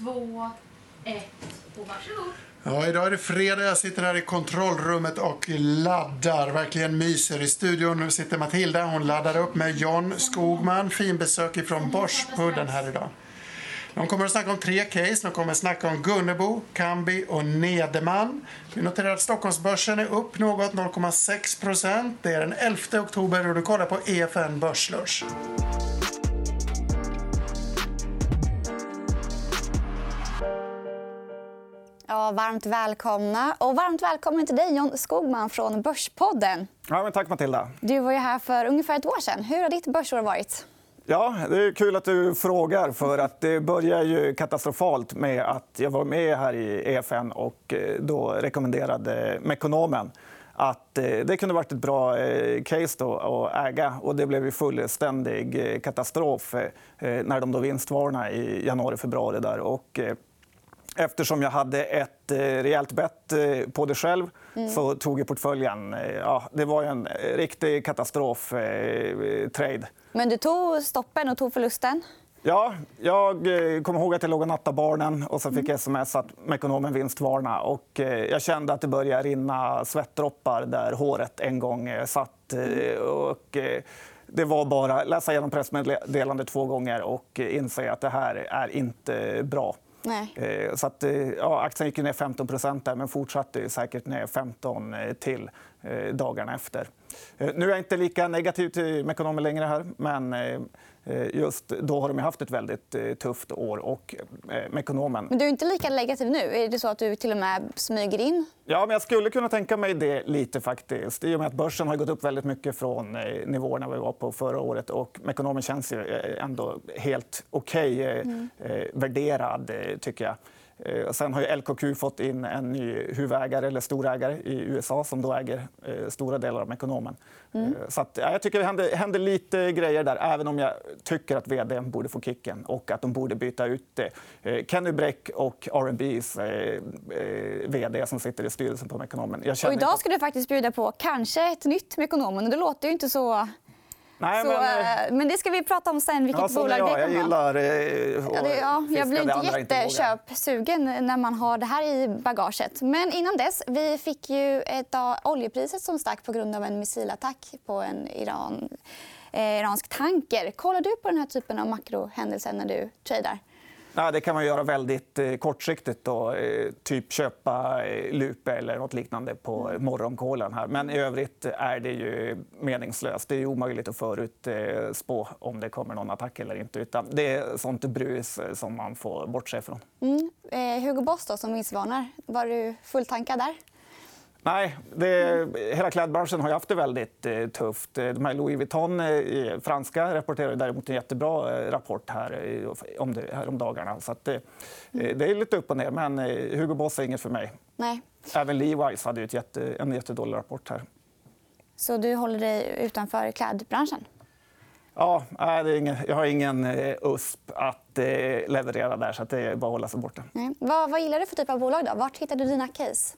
två, ett och varsågod. Ja, idag är det fredag. Jag sitter här i kontrollrummet och laddar. Verkligen myser. I studion sitter Matilda. Hon laddar upp med John Skogman. Finbesök ifrån Börspudden här idag. De kommer att snacka om tre case. De kommer att snacka om Gunnebo, Kambi och Nederman. Vi noterar att Stockholmsbörsen är upp något, 0,6 procent. Det är den 11 oktober och du kollar på EFN Börslunch. Ja, varmt välkomna. Och varmt välkommen till dig, John Skogman från Börspodden. Ja, men tack, Matilda. Du var ju här för ungefär ett år sedan. Hur har ditt börsår varit? Ja, det är kul att du frågar. för att Det började ju katastrofalt med att jag var med här i EFN och eh, då rekommenderade Mekonomen att eh, det kunde varit ett bra eh, case då att äga. Och det blev ju fullständig katastrof när de då vinstvarnade i januari, februari. Där. Och Eftersom jag hade ett rejält bett på det själv mm. så tog jag portföljen. Ja, det var en riktig katastroftrade. Men du tog stoppen och tog förlusten? Ja, jag eh, kommer ihåg att jag låg och nattade barnen och så fick jag mm. sms att Mekonomen vinstvarna. Och eh, jag kände att det började rinna svettdroppar där håret en gång eh, satt. Och det var bara att läsa igenom pressmeddelandet två gånger och inse att det här är inte bra. Nej. Eh, så att, eh, ja, aktien gick ner 15 där, men fortsatte säkert ner 15 eh, till dagarna efter. Nu är jag inte lika negativ till Mekonomen längre. här, men just då har de haft ett väldigt eh, tufft år. Och eh, Mekonomen... Men du är inte lika negativ nu? Är det så att du till och med smyger in? Ja, men jag skulle kunna tänka mig det lite. faktiskt. I och med att börsen har gått upp väldigt mycket från nivåerna vi var på förra året. Och Mekonomen känns ju ändå helt okej okay, mm. värderad, tycker jag. Eh, sen har LKQ fått in en ny huvudägare, eller storägare i USA som då äger eh, stora delar av Mekonomen. Mm. Eh, så att, ja, jag tycker det händer, händer, lite grejer där, även om jag tycker att vd borde få kicken och att de borde byta ut Kenny Bräck och R&B's vd som sitter i styrelsen på Mekonomen. Och idag ska du faktiskt bjuda på kanske ett nytt Mekonomen. Det låter ju inte så Nej, men, så, eh, eh, men det ska vi prata om sen. Vilket ja, bolag jag. det jag gillar eh, ja, det, ja, Jag blir inte jätteköpsugen när man har det här i bagaget. Men innan dess, vi fick ju ett oljepriset som stack på grund av en missilattack på en Iran, eh, iransk tanker. Kollar du på den här typen av makrohändelser när du tradar? Ja, det kan man göra väldigt eh, kortsiktigt. Då. Eh, typ köpa eh, Lupe eller nåt liknande på mm. morgonkålen. Här. Men i övrigt är det ju meningslöst. Det är omöjligt att förutspå om det kommer någon attack eller inte. Utan det är sånt brus som man får bortse ifrån. Mm. Hugo Boss, då, som vinstvarnar. Var du fulltankad där? Nej, det, hela klädbranschen har haft det väldigt eh, tufft. Eh, de här Louis Vuitton, eh, franska, rapporterar däremot en jättebra rapport här, om det, här om dagarna. Så eh, mm. Det är lite upp och ner, men Hugo Boss är inget för mig. Nej. Även Levi's hade ett jätte, en jättedålig rapport här. Så du håller dig utanför klädbranschen? Ja, det ingen, jag har ingen USP att leverera där. så det är bara att hålla sig borta. Nej. Vad, vad gillar du för typ av bolag? Då? Vart hittar du dina case?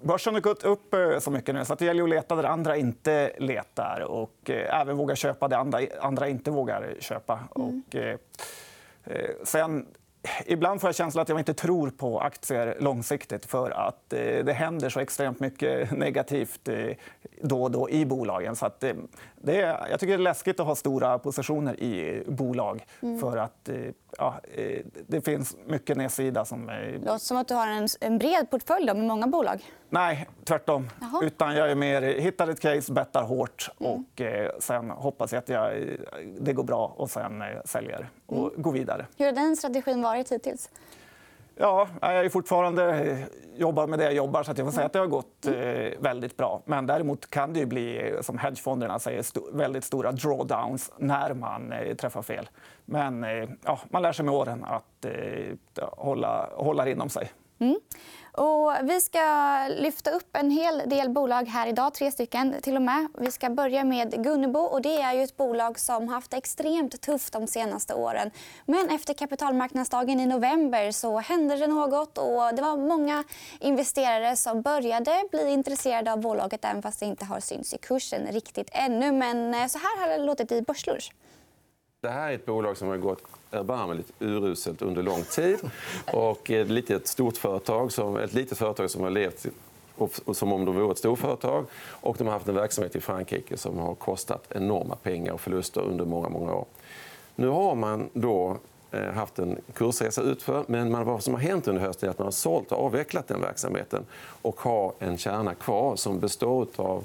Börsen har gått upp eh, så mycket nu så det gäller att leta där andra inte letar och eh, även våga köpa det andra, andra inte vågar köpa. Mm. Och, eh, sen ibland får jag känslan att jag inte tror på aktier långsiktigt för att det händer så extremt mycket negativt då och då i bolagen. Så att det, är, jag tycker det är läskigt att ha stora positioner i bolag. Mm. för att ja, Det finns mycket nedsida. Som... Det låter som att du har en, en bred portfölj då, med många bolag. Nej, tvärtom. Utan jag är mer, hittar ett case, bettar hårt mm. och eh, sen hoppas jag att jag, det går bra och sen eh, säljer och mm. går vidare. Hur har den strategin varit hittills? Ja, jag är fortfarande eh, jobbar med det jag jobbar. så jag får säga att det har gått mm. eh, väldigt bra. Men däremot kan det bli, som hedgefonderna säger, väldigt stora drawdowns när man eh, träffar fel. Men eh, ja, man lär sig med åren att hålla, hålla inom sig. Mm. Och vi ska lyfta upp en hel del bolag här idag. Tre stycken till och med. Vi ska börja med Gunnebo. Och det är ju ett bolag som haft det extremt tufft de senaste åren. Men efter kapitalmarknadsdagen i november så hände det något. och Det var många investerare som började bli intresserade av bolaget även fast det inte har synts i kursen riktigt ännu. Men eh, så här har det låtit i Börslunch. Det här är ett bolag som har gått erbarmligt uruselt under lång tid. Och ett litet stort företag som, ett litet företag som har levt som om de vore ett storföretag. Och de har haft en verksamhet i Frankrike som har kostat enorma pengar och förluster under många, många år. Nu har man då eh, haft en kursresa utför. Men man, vad som har hänt under hösten är att man har sålt och avvecklat den verksamheten och har en kärna kvar som består av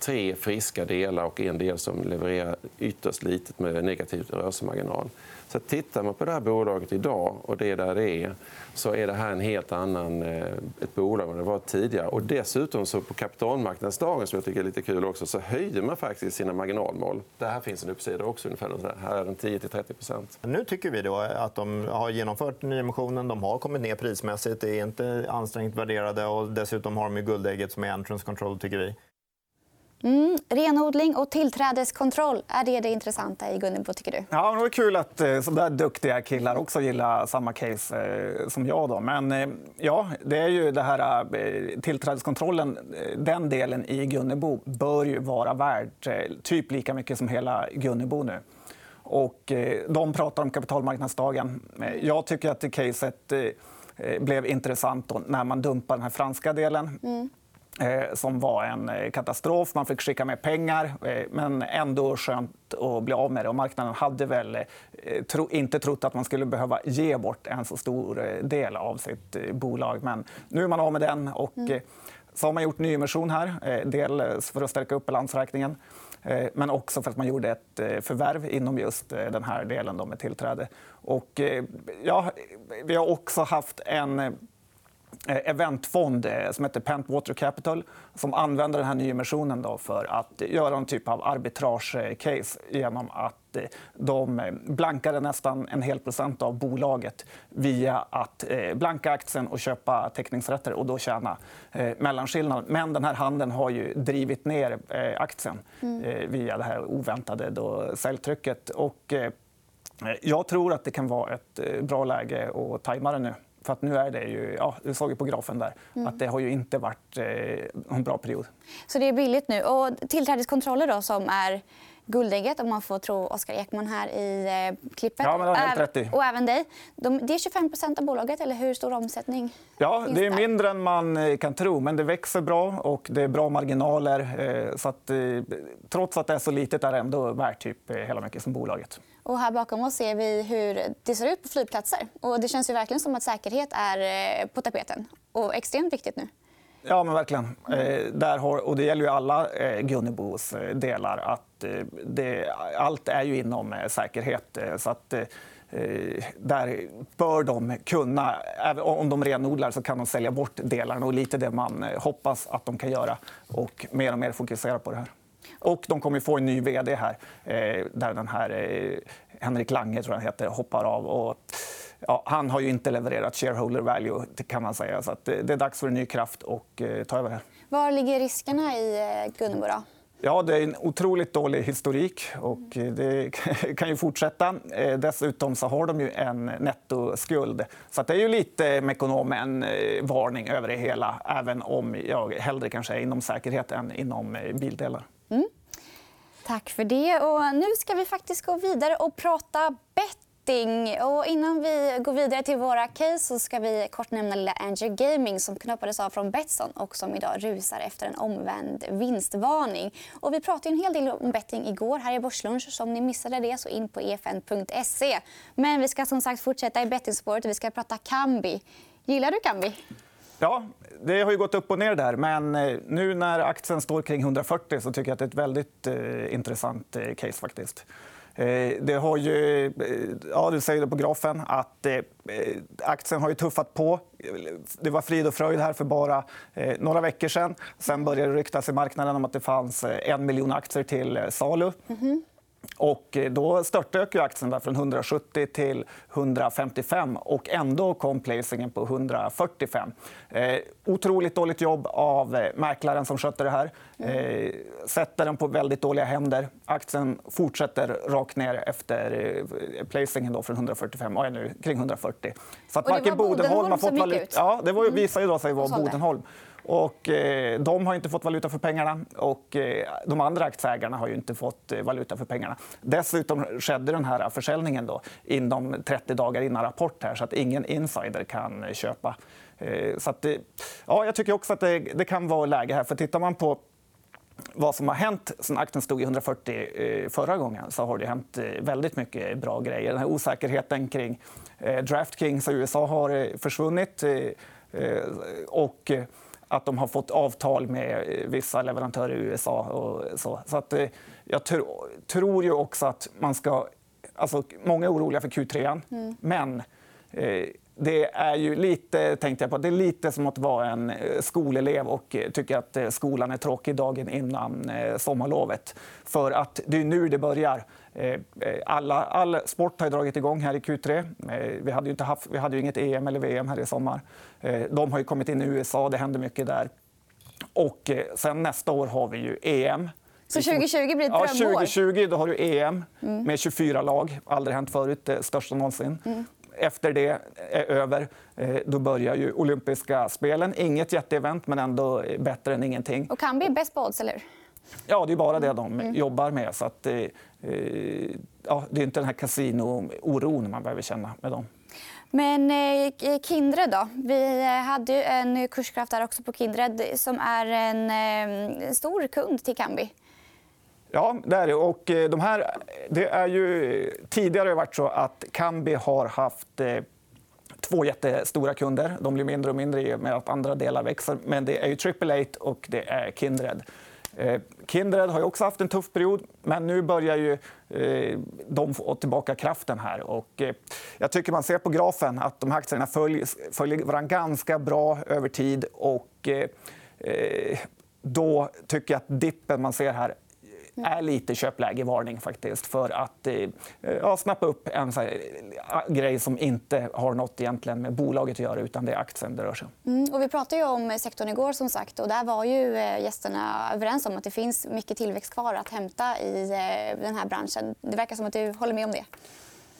tre friska delar och en del som levererar ytterst litet med negativ rörelsemarginal. Så tittar man på det här bolaget idag och det där det är så är det här en helt annan eh, ett bolag än det var tidigare. Och dessutom så på kapitalmarknadsdagen som jag tycker är lite kul också så höjde man faktiskt sina marginalmål. Det här finns en uppsida också ungefär. Här är den 10-30% Nu tycker vi då att de har genomfört nyemissionen. De har kommit ner prismässigt. Det är inte ansträngt värderade och dessutom har de guldägget som är entrance control tycker vi. Mm, renodling och tillträdeskontroll, är det det intressanta i Gunnebo? Tycker du? Ja, det är kul att eh, så där duktiga killar också gillar samma case eh, som jag. Då. Men eh, ja, det är ju det här tillträdeskontrollen. Den delen i Gunnebo bör ju vara värd typ lika mycket som hela Gunnebo nu. Och de pratar om kapitalmarknadsdagen. Jag tycker att caset blev intressant när man dumpade den här franska delen. Mm. Eh, som var en eh, katastrof. Man fick skicka med pengar, eh, men ändå skönt att bli av med det. Och marknaden hade väl inte trott att man skulle behöva ge bort en så stor del av sitt bolag. Men nu är man av med den. Och mm. så har man gjort nyemission här, dels för att stärka upp balansräkningen men också för att man gjorde ett förvärv inom just den här delen med tillträde. Och, ja, vi har också haft en eventfond eh, som heter Pentwater Capital som använder den här nyemissionen då för att göra en typ av arbitrage-case genom att eh, de blankade nästan en hel procent av bolaget via att blanka aktien och köpa teckningsrätter och då tjäna mellanskillnaden. Men den här handeln har ju drivit ner aktien mm. via det här oväntade då säljtrycket. Och jag tror att det kan vara ett bra läge att tajma det nu. För att nu är det ju, ja, du såg ju på grafen där, mm. att det har ju inte varit eh, en bra period. Så det är billigt nu. Och tillträdeskontroller då, som är guldägget, om man får tro Oskar Ekman här i eh, klippet. Ja, men det helt rätt i. Och även dig. De, det är 25% av bolaget, eller hur stor omsättning? Ja, det är mindre än man eh, kan tro, men det växer bra och det är bra marginaler. Eh, så att, trots att det är så litet är det ändå värt typ hela mycket som bolaget. Och här bakom oss ser vi hur det ser ut på flygplatser. Och det känns ju verkligen som att säkerhet är på tapeten och extremt viktigt nu. Ja, men verkligen. Eh, där har, och det gäller ju alla eh, Gunnebos eh, delar. Att, eh, det, allt är ju inom eh, säkerhet. Eh, så att, där bör de kunna, även om de renodlar, så kan de sälja bort delarna. och lite det man hoppas att de kan göra. och Mer och mer fokusera på det här. Och de kommer få en ny vd här, där den här Henrik Lange tror jag heter, hoppar av. Och ja, han har ju inte levererat shareholder value, kan man säga. Så det är dags för en ny kraft att eh, ta över. Här. Var ligger riskerna i eh, Gunnebo? Ja, det är en otroligt dålig historik och det kan ju fortsätta. Eh, dessutom så har de ju en nettoskuld. Så det är ju lite med ekonom en varning över det hela även om jag hellre kanske är inom säkerhet än inom bildelar. Mm. Tack för det. Och nu ska vi faktiskt gå vidare och prata bett betting. Och innan vi går vidare till våra case så ska vi kort nämna lilla Anger Gaming som knoppades av från Betsson och som idag rusar efter en omvänd vinstvarning. Och vi pratade en hel del om betting igår här i Börslunch. Så om ni missade det så in på efn.se. Men vi ska som sagt fortsätta i bettingspåret och vi ska prata Kambi. Gillar du Kambi? Ja, det har ju gått upp och ner där. Men eh, nu när aktien står kring 140 så tycker jag att det är ett väldigt eh, intressant eh, case. faktiskt. Eh, det har ju, eh, ja, du säger det på grafen att eh, eh, aktien har ju tuffat på. Det var frid och fröjd här för bara några veckor sen. Sen började det ryktas i marknaden om att det fanns en miljon aktier till salu. Mm -hmm. Och eh, då störtdök aktien där från 170 till 155 och ändå kom placingen på 145. Eh, otroligt dåligt jobb av eh, mäklaren som skötte det här. Eh, sätter den på väldigt dåliga händer. Aktien fortsätter rakt ner efter eh, placingen då från 145 och är nu kring 140. Så att och det var Bodenholm, har fått valuta... Ja, det var, visar ju då sig vara Bodenholm. Och, eh, de har inte fått valuta för pengarna och eh, de andra aktieägarna har ju inte fått eh, valuta för pengarna. Dessutom skedde den här försäljningen då inom 30 dagar innan rapport här, så att ingen insider kan köpa. Eh, så att, eh, ja, jag tycker också att det, det kan vara läge här. För tittar man på vad som har hänt sen aktien stod i 140 eh, förra gången så har det hänt väldigt mycket bra grejer. Den här osäkerheten kring Draftkings i USA har försvunnit. Och att de har fått avtal med vissa leverantörer i USA. Och så. Så att, jag tror ju också att man ska... Alltså, många är oroliga för Q3, mm. men det är ju lite, tänkte jag på, det är lite som att vara en eh, skolelev och eh, tycka att eh, skolan är tråkig dagen innan sommarlovet. För att det är nu det börjar. Alla, all sport har dragit igång här i Q3. Vi hade ju, inte haft, vi hade ju inget EM eller VM här i sommar. De har ju kommit in i USA, det händer mycket där. Och sen nästa år har vi ju EM. Så 2020 blir ett drömår? Ja, 2020 då har du EM mm. med 24 lag. Aldrig hänt förut, det största någonsin. Mm efter det är över, eh, då börjar ju olympiska spelen. Inget jätteevent, men ändå bättre än ingenting. Och kan bli bäst på odds, eller Ja, det är bara det de mm. jobbar med. Så att, eh, eh, ja, det är inte den här kasino-oron man behöver känna med dem. Men eh, Kindred då? Vi hade ju en kurskraft där också på Kindred som är en eh, stor kund till Kambi. Ja, det är det. Och eh, de här, det är ju tidigare varit så att Kambi har haft eh, två jättestora kunder. De blir mindre och mindre i och med att andra delar växer. Men det är ju Triple Eight och det är Kindred. Eh, Kindred har också haft en tuff period, men nu börjar ju eh, de få tillbaka kraften. här. Och eh, jag tycker man ser på grafen att de här aktierna följer, följer varandra ganska bra över tid. Och då tycker jag att dippen man ser här är lite köplägevarning faktiskt för att eh, eh, ja, snappa upp en så här, eh, grej som inte har nåt egentligen med bolaget att göra utan det är aktien det rör sig om. Mm, och vi pratade ju om sektorn igår som sagt och där var ju gästerna överens om att det finns mycket tillväxt kvar att hämta i den här branschen. Det verkar som att du håller med om det.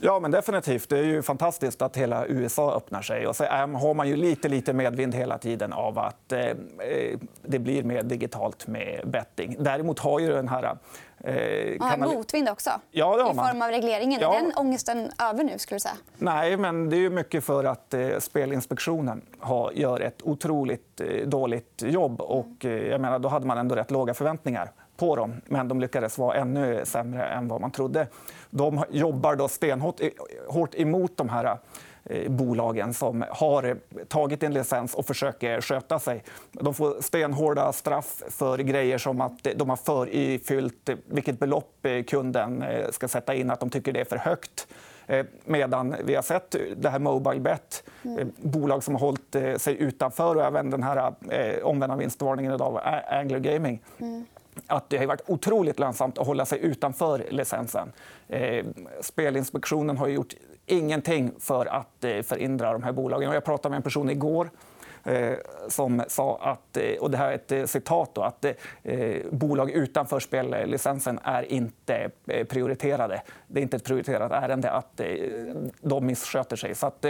Ja, men definitivt. Det är ju fantastiskt att hela USA öppnar sig. Och så har man ju lite, lite medvind hela tiden av att eh, det blir mer digitalt med betting. Däremot har ju den här... Eh, kanal... motvind också, ja, det har man. i form av regleringen. Ja. Är den ångesten över nu? Skulle du säga? Nej, men det är mycket för att eh, Spelinspektionen har, gör ett otroligt eh, dåligt jobb. Och, eh, jag menar, då hade man ändå rätt låga förväntningar på dem, men de lyckades vara ännu sämre än vad man trodde. De jobbar då stenhårt emot de här eh, bolagen som har tagit en licens och försöker sköta sig. De får stenhårda straff för grejer som att de har förifyllt vilket belopp eh, kunden eh, ska sätta in, att de tycker det är för högt. Medan vi har sett det här Mobilebet, mm. bolag som har hållit sig utanför och även den här omvända vinstvarningen av Angler Gaming. Mm att det har varit otroligt lönsamt att hålla sig utanför licensen. Eh, Spelinspektionen har gjort ingenting för att eh, förhindra de här bolagen. Jag pratade med en person igår eh, som sa att, och det här är ett citat, då, att bolag utanför spellicensen är inte prioriterade. Det är inte ett prioriterat ärende att de missköter sig. Så att,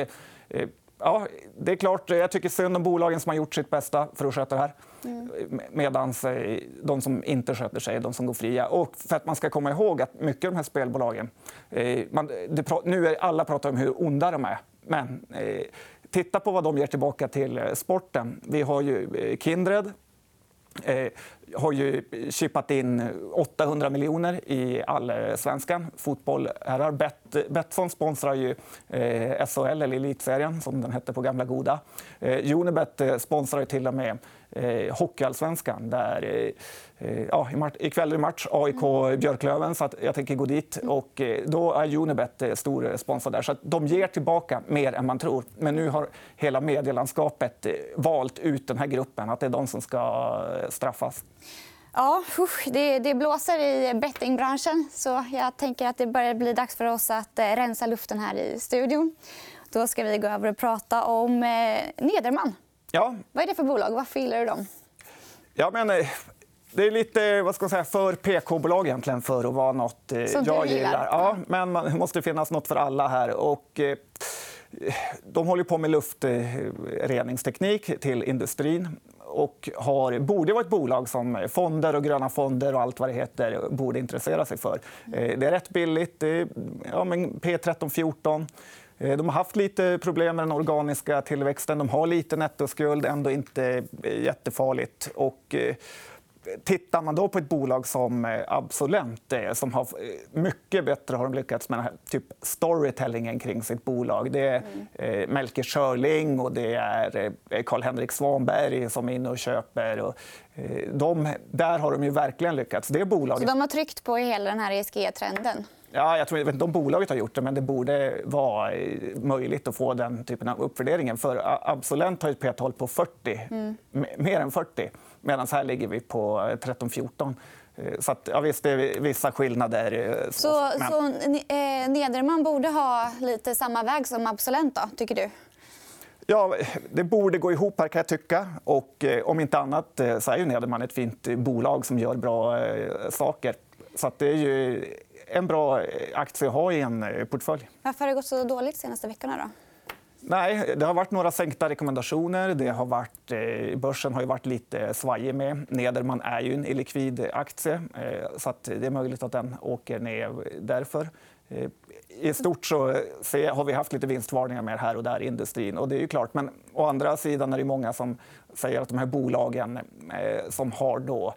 ja, det är klart, jag tycker synd om bolagen som har gjort sitt bästa för att sköta det här. Mm. Medan eh, de som inte sköter sig de som går fria. Och för att man ska komma ihåg att mycket av de här spelbolagen... Eh, man, nu är alla pratar om hur onda de är. Men eh, titta på vad de ger tillbaka till eh, sporten. Vi har ju Kindred eh, har ju chippat in 800 miljoner i allsvenskan. Fotboll herrar. Bet, Betsson sponsrar ju eh, SHL, eller Elitserien, som den hette på gamla goda. Eh, Unibet eh, sponsrar till och med eh, Hockeyallsvenskan. Där, eh, eh ja, ikväll är det match, AIK-Björklöven, så jag tänker gå dit. Och, eh, då är Unibet eh, stor sponsor där. Så de ger tillbaka mer än man tror. Men nu har hela medielandskapet eh, valt ut den här gruppen, att det är de som ska eh, straffas. Ja, det, det blåser i bettingbranschen. Så jag tänker att det börjar bli dags för oss att rensa luften här i studion. Då ska vi gå över och prata om Nederman. Ja. Vad är det för bolag? Varför gillar du dem? Ja, men, eh, det är lite vad ska jag säga, för PK-bolag egentligen för att vara nåt eh, Som jag gillar. Ja, men det måste finnas nåt för alla här. Och, eh, de håller på med luftreningsteknik till industrin. och har, borde vara ett bolag som fonder och gröna fonder och allt vad det heter borde intressera sig för. Eh, det är rätt billigt. Ja, men P13-14. Eh, de har haft lite problem med den organiska tillväxten. De har lite nettoskuld, ändå inte jättefarligt. Och, Tittar man då på ett bolag som eh, Absolent, eh, som har eh, mycket bättre har de lyckats med den här typ storytellingen kring sitt bolag. Det är mm. Melker Schörling och det är Karl-Henrik Svanberg som är inne och köper. Och de, där har de ju verkligen lyckats. Det bolaget... Så de har tryckt på hela den här ESG-trenden? Ja, jag, tror, jag vet inte om bolaget har gjort det, men det borde vara möjligt att få den typen av uppvärderingen. För Absolent har ett P-tal på 40, mm. mer än 40. Medan här ligger vi på 13-14. Eh, så att, ja, visst, det är vissa skillnader. Eh, så, men... så eh, Nederman borde ha lite samma väg som Absolent, då, tycker du? Ja, det borde gå ihop här kan jag tycka. Och, eh, om inte annat eh, så är ju Nederman ett fint bolag som gör bra eh, saker. Så det är ju en bra aktie att ha i en portfölj. Varför har det gått så dåligt de senaste veckorna? Då? Nej, det har varit några sänkta rekommendationer. Det har varit, eh, börsen har ju varit lite svajig med. Nederman är ju en illikvid aktie, eh, så det är möjligt att den åker ner därför. Eh, I stort så har vi haft lite vinstvarningar med här och där i industrin. Och det är ju klart. Men å andra sidan är det många som säger att de här bolagen som har då Eh,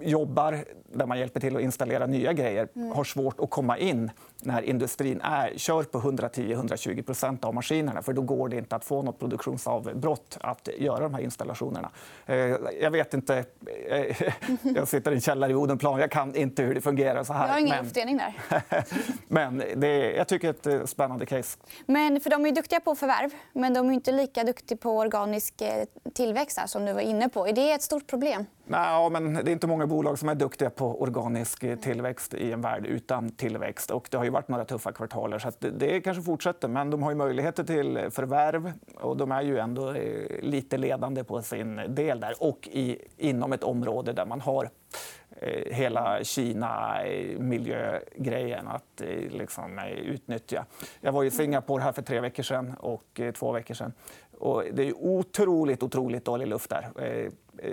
jobbar där man hjälper till att installera nya grejer mm. har svårt att komma in när industrin är, kör på 110-120% av maskinerna. för Då går det inte att få något produktionsavbrott att göra de här installationerna. Eh, jag vet inte. Eh, jag sitter i en källare i Odenplan. Jag kan inte hur det fungerar. så här. Jag har ingen men... uppdelning där. men det är, jag tycker det är ett spännande case. Men för de är duktiga på förvärv, men de är inte lika duktiga på organisk tillväxt som du var inne på. Är det ett stort problem? Nej, men det är inte många bolag som är duktiga på organisk tillväxt i en värld utan tillväxt. Och det har ju varit några tuffa kvartaler. så Det kanske fortsätter. Men de har ju möjligheter till förvärv. och De är ju ändå eh, lite ledande på sin del där och i, inom ett område där man har eh, hela Kina-miljögrejen att eh, liksom, utnyttja. Jag var i Singapore här för tre veckor sedan och två veckor sedan. Och det är otroligt, otroligt dålig luft där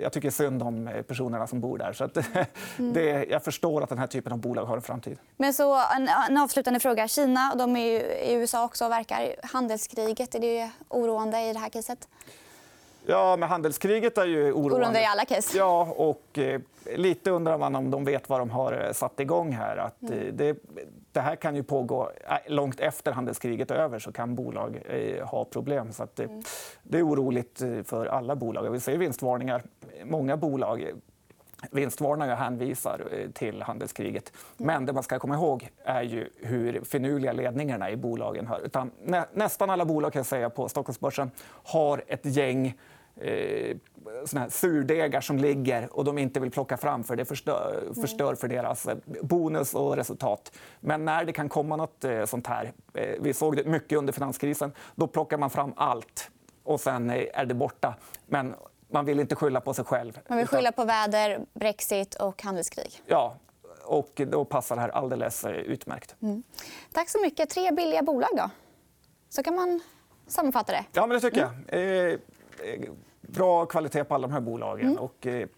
jag tycker synd om eh, personerna som bor där. Så att, mm. det, jag förstår att den här typen av bolag har en framtid. Men så, en, en avslutande fråga. Kina de är i USA också och verkar. Handelskriget, är det oroande i det här caset? Ja, men handelskriget är ju oroande. Oroande i alla case. Ja, och eh, lite undrar man om de vet vad de har eh, satt igång här. Att, mm. Eh, det, det, här kan ju pågå eh, långt efter handelskriget är över så kan bolag eh, ha problem. Så att, mm. Det är oroligt för alla bolag. Vi ser vinstvarningar. Många bolag vinstvarningar hänvisar till handelskriget. Mm. Men det man ska komma ihåg är ju hur finurliga ledningarna i bolagen har. Utan nä, nästan alla bolag kan jag säga, på Stockholmsbörsen har ett gäng eh, såna surdegar som ligger och de inte vill plocka fram för det förstör, förstör för deras eh, bonus och resultat. Men när det kan komma nåt eh, sånt här, eh, vi såg det mycket under finanskrisen, då plockar man fram allt och sen är det borta. Men man vill inte skylla på sig själv. Man vill skylla på väder, brexit och handelskrig. Ja, och då passar det här alldeles utmärkt. Mm. Tack så mycket. Tre billiga bolag då. Så kan man sammanfatta det. Ja, men det tycker jag. Eh, bra kvalitet på alla de här bolagen. Mm. Och, eh,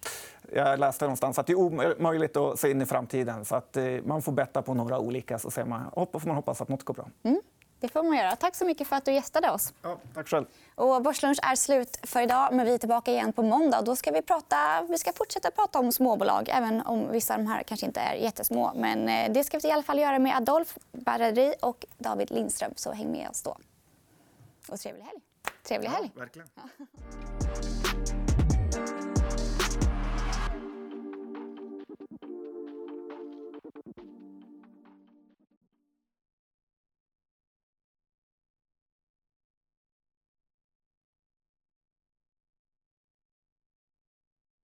jag läste någonstans att det är omöjligt att se in i framtiden. så att, eh, Man får betta på några olika, så ser man, får man hoppas att nåt går bra. Mm. Det får man göra. Tack så mycket för att du gästade oss. Ja, tack själv. Och Börslunch är slut för idag, men vi är tillbaka igen på måndag. Då ska vi, prata, vi ska fortsätta prata om småbolag, även om vissa av de här kanske inte är jättesmå. Men eh, det ska vi i alla fall göra med Adolf Barreri och David Lindström. Så häng med oss då. Och trevlig helg. Trevlig helg! Ja, verkligen.